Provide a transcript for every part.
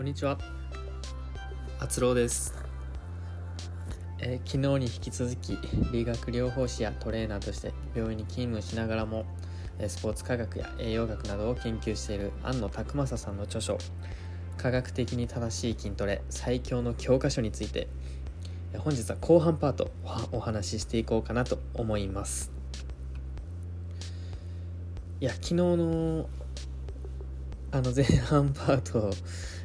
こんにちは。あつろうです、えー昨日に引き続き理学療法士やトレーナーとして病院に勤務しながらもスポーツ科学や栄養学などを研究している安野拓正さんの著書「科学的に正しい筋トレ最強の教科書」について本日は後半パートお話ししていこうかなと思いますいや昨日のあの前半パート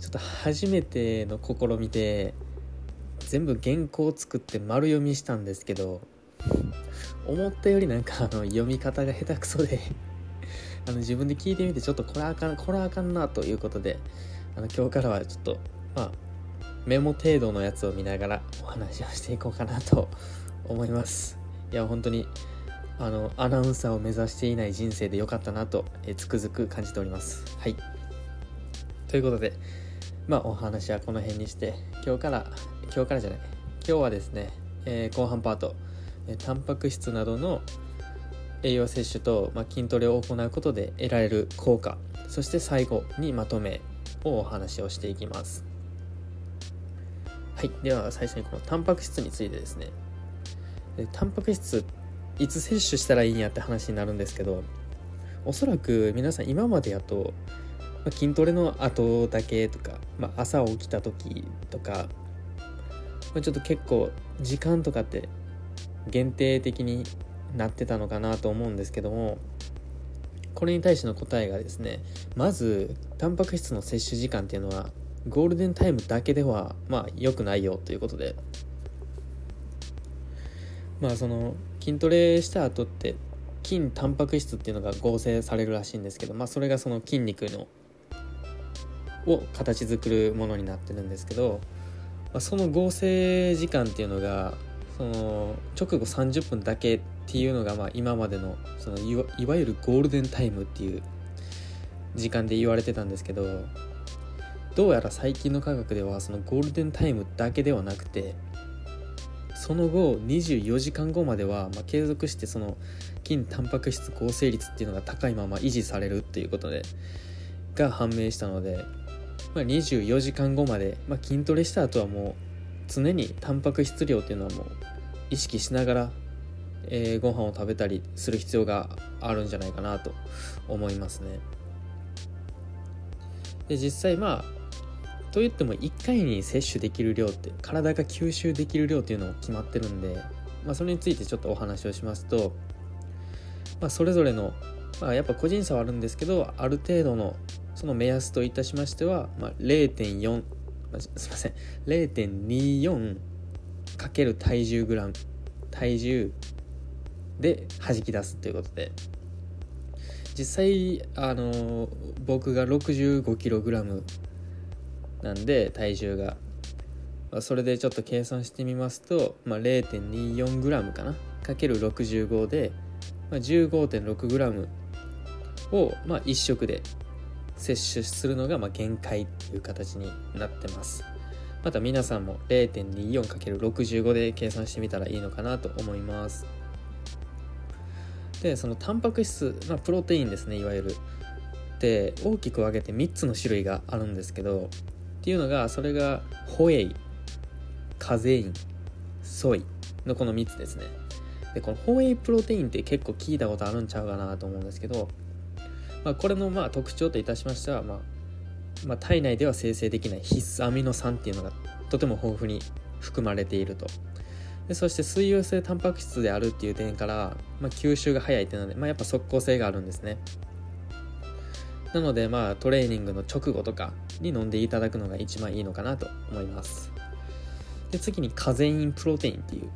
ちょっと初めての試みで全部原稿を作って丸読みしたんですけど思ったよりなんかあの読み方が下手くそで あの自分で聞いてみてちょっとこれあかんこれあかんなということであの今日からはちょっとまあメモ程度のやつを見ながらお話をしていこうかなと思います。いや本当にあのアナウンサーを目指していない人生でよかったなとえつくづく感じております。はい。ということでまあお話はこの辺にして今日から今日からじゃない。今日はですね、えー後半パートえータンパク質などの栄養摂取と、まあ、筋トレを行うことで得られる効果そして最後にまとめをお話をしていきます。はいでは最初にこのタンパク質についてですね。でタンパク質いつ摂取したらいいんやって話になるんですけどおそらく皆さん今までやとまあ筋トレの後だけとか、まあ、朝起きた時とか、まあ、ちょっと結構時間とかって限定的になってたのかなと思うんですけどもこれに対しての答えがですねまずタンパク質の摂取時間っていうのはゴールデンタイムだけではまあ良くないよということでまあその筋トレした後って筋タンパク質っていうのが合成されるらしいんですけど、まあ、それがその筋肉のを形作るものになってるんですけど、まあ、その合成時間っていうのがその直後30分だけっていうのがまあ今までのそのいわゆるゴールデンタイムっていう時間で言われてたんですけどどうやら最近の科学ではそのゴールデンタイムだけではなくてその後24時間後まではまあ継続してその筋タンパク質合成率っていうのが高いまま維持されるっていうことでが判明したので、まあ、24時間後まで、まあ、筋トレした後はもう常にタンパク質量っていうのはもう意識しながら、えーご飯を食べたりする必要があるんじゃないかなと思いますね。で実際まあと言っても1回に摂取できる量って体が吸収できる量っていうのも決まってるんで、まあ、それについてちょっとお話をしますと、まあ、それぞれの、まあ、やっぱ個人差はあるんですけどある程度のその目安といたしましては、まあ、0.4、まあ、すいません 0.24× 体重グラム体重で弾き出すということで。実際あの僕が 65kg なんで体重が。まあそれでちょっと計算してみますと、まあ、0.24g かな？かける65で、まあ、15.6g を、まあ、1食で摂取するのがま限界っていう形になってます。また皆さんも 0.24×65 で計算してみたらいいのかなと思います。でそのタンパク質、まあ、プロテインですねいわゆる。で大きく分けて3つの種類があるんですけどっていうのがそれがホエイカゼインソイのこの3つですね。でこのホエイプロテインって結構聞いたことあるんちゃうかなと思うんですけど、まあ、これのまあ特徴といたしましては、まあまあ、体内では生成できない必須アミノ酸っていうのがとても豊富に含まれていると。でそして水溶性タンパク質であるっていう点から、まあ、吸収が早いっていうので、まあ、やっぱ即効性があるんですね。なのでまあトレーニングの直後とかに飲んでいただくのが一番いいのかなと思います。で次にカゼインプロテインっていう。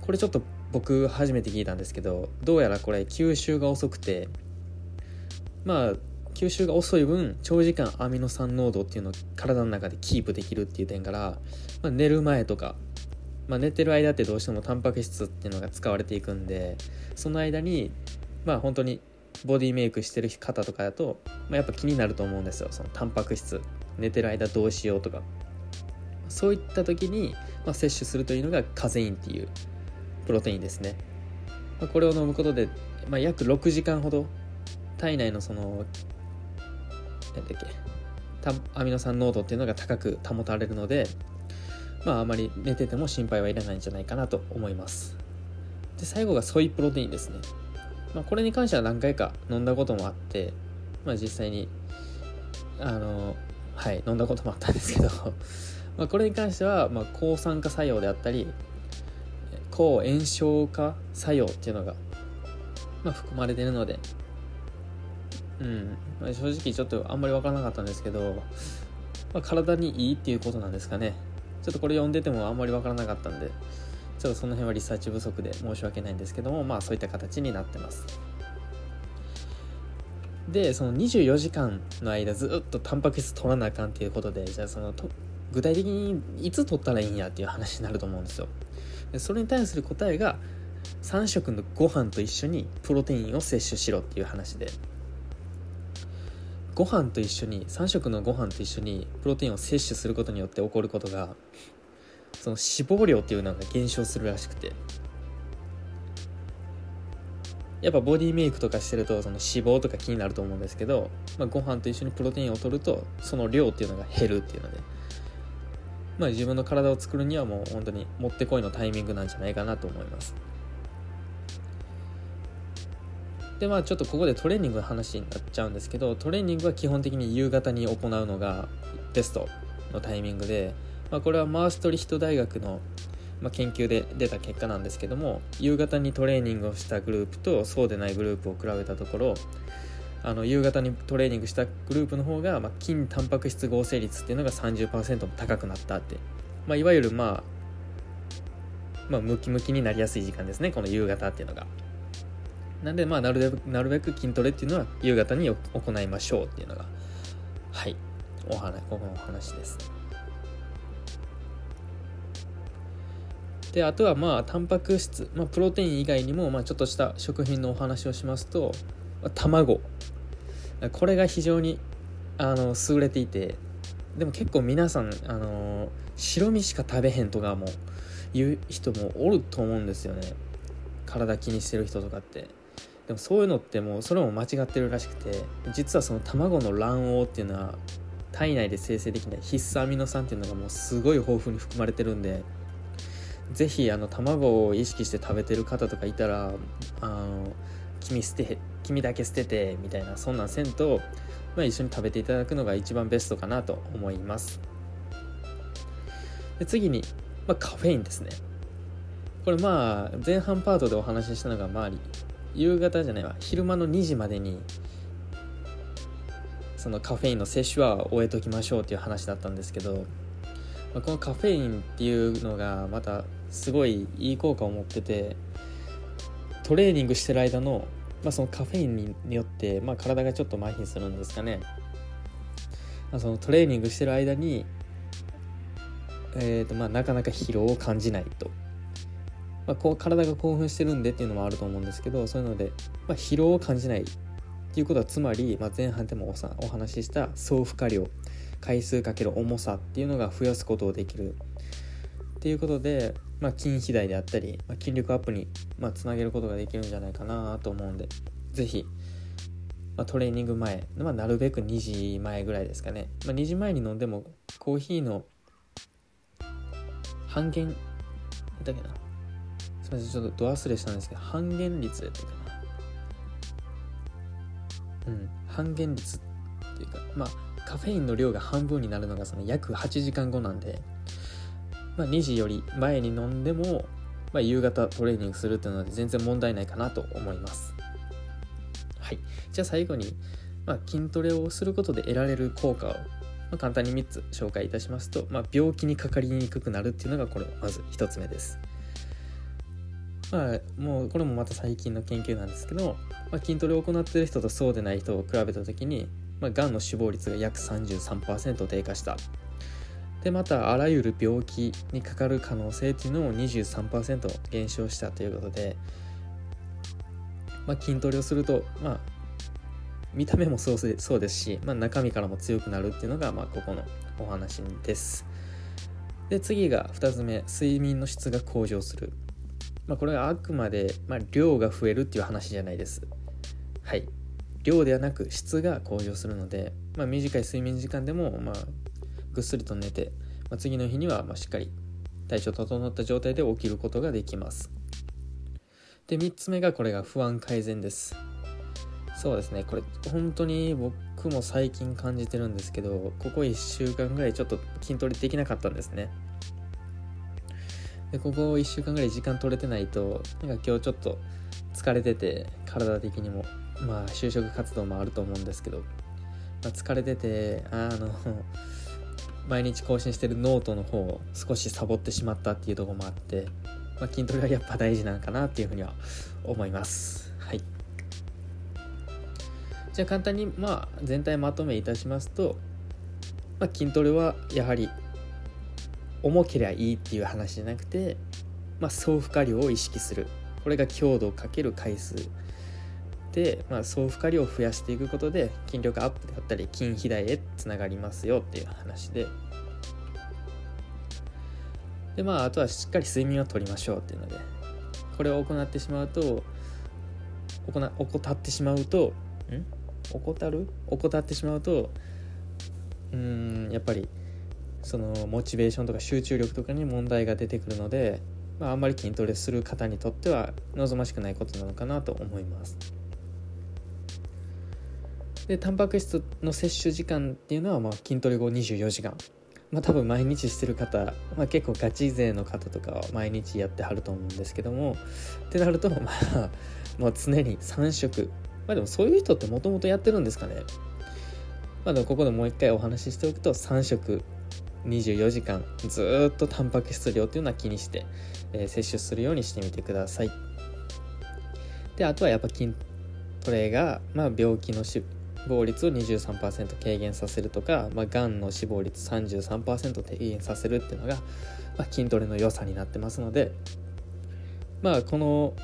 これちょっと僕初めて聞いたんですけどどうやらこれ吸収が遅くてまあ吸収が遅い分長時間アミノ酸濃度っていうのを体の中でキープできるっていう点から、まあ、寝る前とか、まあ、寝てる間ってどうしてもタンパク質っていうのが使われていくんでその間にまあ本当にボディメイクしてる方とかだと、まあ、やっぱ気になると思うんですよ。そのタンパク質。寝てる間どうしようとか。そういった時に、まあ、摂取するというのがカゼインっていうプロテインですね、まあ、これを飲むことで、まあ、約6時間ほど体内のそのなんだっけアミノ酸濃度っていうのが高く保たれるのでまああまり寝てても心配はいらないんじゃないかなと思います。で最後がソイプロテインですね、まあ、これに関しては何回か飲んだこともあって、まあ、実際にあのはい飲んだこともあったんですけど まあこれに関しては、ま、抗酸化作用であったり抗炎症化作用っていうのが、ま、含まれてるのでうん、まあ、正直ちょっとあんまり分からなかったんですけど、まあ、体にいいっていうことなんですかね。ちょっとこれ読んでてもあんまり分からなかったんでちょっとその辺はリサーチ不足で申し訳ないんですけどもまあそういった形になってます。でその24時間の間ずっとタンパク質取らなあかんっていうことでじゃあそのと具体的にいつ取ったらいいんやっていう話になると思うんですよ。でそれに対する答えが3食のご飯と一緒にプロテインを摂取しろっていう話で。ご飯と一緒に3食のご飯と一緒にプロテインを摂取することによって起こることがその脂肪量っていうのが減少するらしくて。やっぱボディメイクとかしてるとその脂肪とか気になると思うんですけど、まあ、ご飯と一緒にプロテインを取るとその量っていうのが減るっていうので、まあ、自分の体を作るにはもう本当にもってこいのタイミングなんじゃないかなと思います。でまあちょっとここでトレーニングの話になっちゃうんですけどトレーニングは基本的に夕方に行うのがベストのタイミングで、まあ、これはマーストリヒト大学の、ま、研究で出た結果なんですけども夕方にトレーニングをしたグループとそうでないグループを比べたところあの夕方にトレーニングしたグループの方が、まあ、筋タンパク質合成率っていうのが30%も高くなったって、まあ、いわゆるまあまあムキムキになりやすい時間ですねこの夕方っていうのが。なんでまあなるべくなるべく筋トレっていうのは夕方に行いましょうっていうのがはいお話このお話です。であとはまあタンパク質、まあ、プロテイン以外にもまあちょっとした食品のお話をしますと卵。これが非常にあの優れていてでも結構皆さんあの白身しか食べへんとかも言う人もおると思うんですよね。体気にしてる人とかって。でもそういうのってもうそれも間違ってるらしくて実はその卵の卵黄っていうのは体内で生成できない必須アミノ酸っていうのがもうすごい豊富に含まれてるんで是非あの卵を意識して食べてる方とかいたらあの君捨て君だけ捨ててみたいなそんなんせんと、まあ、一緒に食べていただくのが一番ベストかなと思います。で次に、まあ、カフェインですね。これまあ前半パートでお話ししたのがまあ夕方じゃないわ。昼間の2時までにそのカフェインの摂取は終えときましょうっていう話だったんですけど、まあ、このカフェインっていうのがまたすごいいい効果を持っててトレーニングしてる間の、まあ、そのカフェインによって、まあ、体がちょっと麻痺するんですかね、まあ、そのトレーニングしてる間に、えーとまあ、なかなか疲労を感じないと。まあ、こう体が興奮してるんでっていうのもあると思うんですけどそういうので、まあ、疲労を感じないっていうことはつまり、まあ、前半でもおお話しした総負荷量回数かける重さっていうのが増やすことをできるっていうことで、まあ、筋肥大であったり、まあ、筋力アップに、まあ、つなげることができるんじゃないかなと思うんで是非、まあ、トレーニング前、まあ、なるべく2時前ぐらいですかね、まあ、2時前に飲んでもコーヒーの半減だっけな？すみませんちょっとド忘れしたんですけど半減率やったかな。うん半減率っていうかまあカフェインの量が半分になるのがその約8時間後なんで、まあ、2時より前に飲んでも、まあ、夕方トレーニングするっていうのは全然問題ないかなと思います。はい。じゃあ最後に、まあ、筋トレをすることで得られる効果を、まあ、簡単に3つ紹介いたしますと、ま、病気にかかりにくくなるっていうのがこれまず1つ目です。まあ、もうこれもまた最近の研究なんですけど、まあ、筋トレを行っている人とそうでない人を比べた時に、まあ、がんの死亡率が約33%低下した。でまたあらゆる病気にかかる可能性っていうのも23%減少したということで、まあ、筋トレをすると、まあ、見た目もそうそうですし、まあ、中身からも強くなるっていうのが、まあ、ここのお話です。で次が2つ目睡眠の質が向上する。まあ、これはあくまで、まあ、量が増えるっていう話じゃないです。はい。量ではなく質が向上するので、まあ、短い睡眠時間でも、まあ、ぐっすりと寝て、まあ、次の日にはましっかり体調整った状態で起きることができますで3つ目がこれが不安改善ですそうですねこれ本当に僕も最近感じてるんですけどここ1週間ぐらいちょっと筋トレできなかったんですねでここ1週間ぐらい時間取れてないとなんか今日ちょっと疲れてて体的にもまあ就職活動もあると思うんですけど、まあ、疲れててあの 毎日更新してるノートの方を少しサボってしまったっていうところもあって、まあ、筋トレはやっぱ大事なのかなっていうふうには思います。はい。じゃあ簡単にまあ全体まとめいたしますと、まあ、筋トレはやはり重ければいいっていう話じゃなくて、まあ、総負荷量を意識する。これが強度かける回数で、まあ、総負荷量を増やしていくことで筋力アップであったり筋肥大へつながりますよっていう話で。でまああとはしっかり睡眠をとりましょうっていうのでこれを行ってしまうと行怠ってしまうとん？怠る？怠ってしまうとうんやっぱりそのモチベーションとか集中力とかに問題が出てくるので、まあ、あんまり筋トレする方にとっては望ましくないことなのかなと思います。でタンパク質の摂取時間っていうのはまあ筋トレ後24時間。まあ多分毎日してる方、まあ、結構ガチ勢の方とかは毎日やってはると思うんですけどもってなるとまあ もう常に3食。まあでもそういう人ってもともとやってるんですかね。まあでもここでもう一回お話ししておくと3食。24時間ずっとタンパク質量っていうのは気にして、えー、摂取するようにしてみてください。であとはやっぱ筋トレが、まあ、病気の死亡率を23%軽減させるとか、まあ、がんの死亡率33%低減させるっていうのが、まあ、筋トレの良さになってますのでまあこの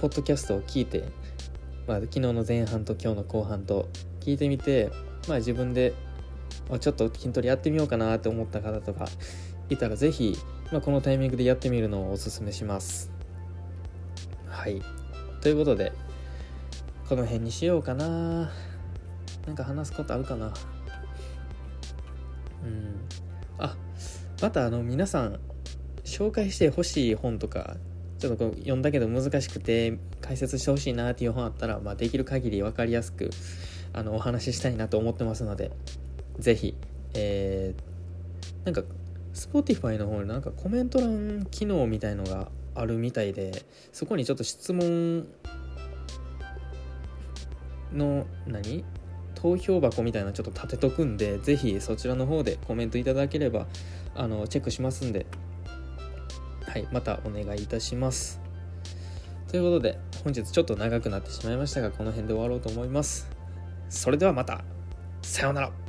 ポッドキャストを聞いて、まあ、昨日の前半と今日の後半と聞いてみて、まあ、自分でちょっと筋トレやってみようかなって思った方とかいたら是非、まあ、このタイミングでやってみるのをおすすめします。はい。ということでこの辺にしようかな。なんか話すことあるかな。うん。あまたあの皆さん紹介してほしい本とかちょっとこう読んだけど難しくて解説してほしいなっていう本あったら、まあ、できる限り分かりやすくあのお話ししたいなと思ってますのでぜひ、えー、なんか Spotify の方になんかコメント欄機能みたいのがあるみたいでそこにちょっと質問の何？投票箱みたいなちょっと立てとくんでぜひそちらの方でコメントいただければあのチェックしますんで。はいまたお願いいたします。ということで本日ちょっと長くなってしまいましたがこの辺で終わろうと思います。それではまた。さようなら。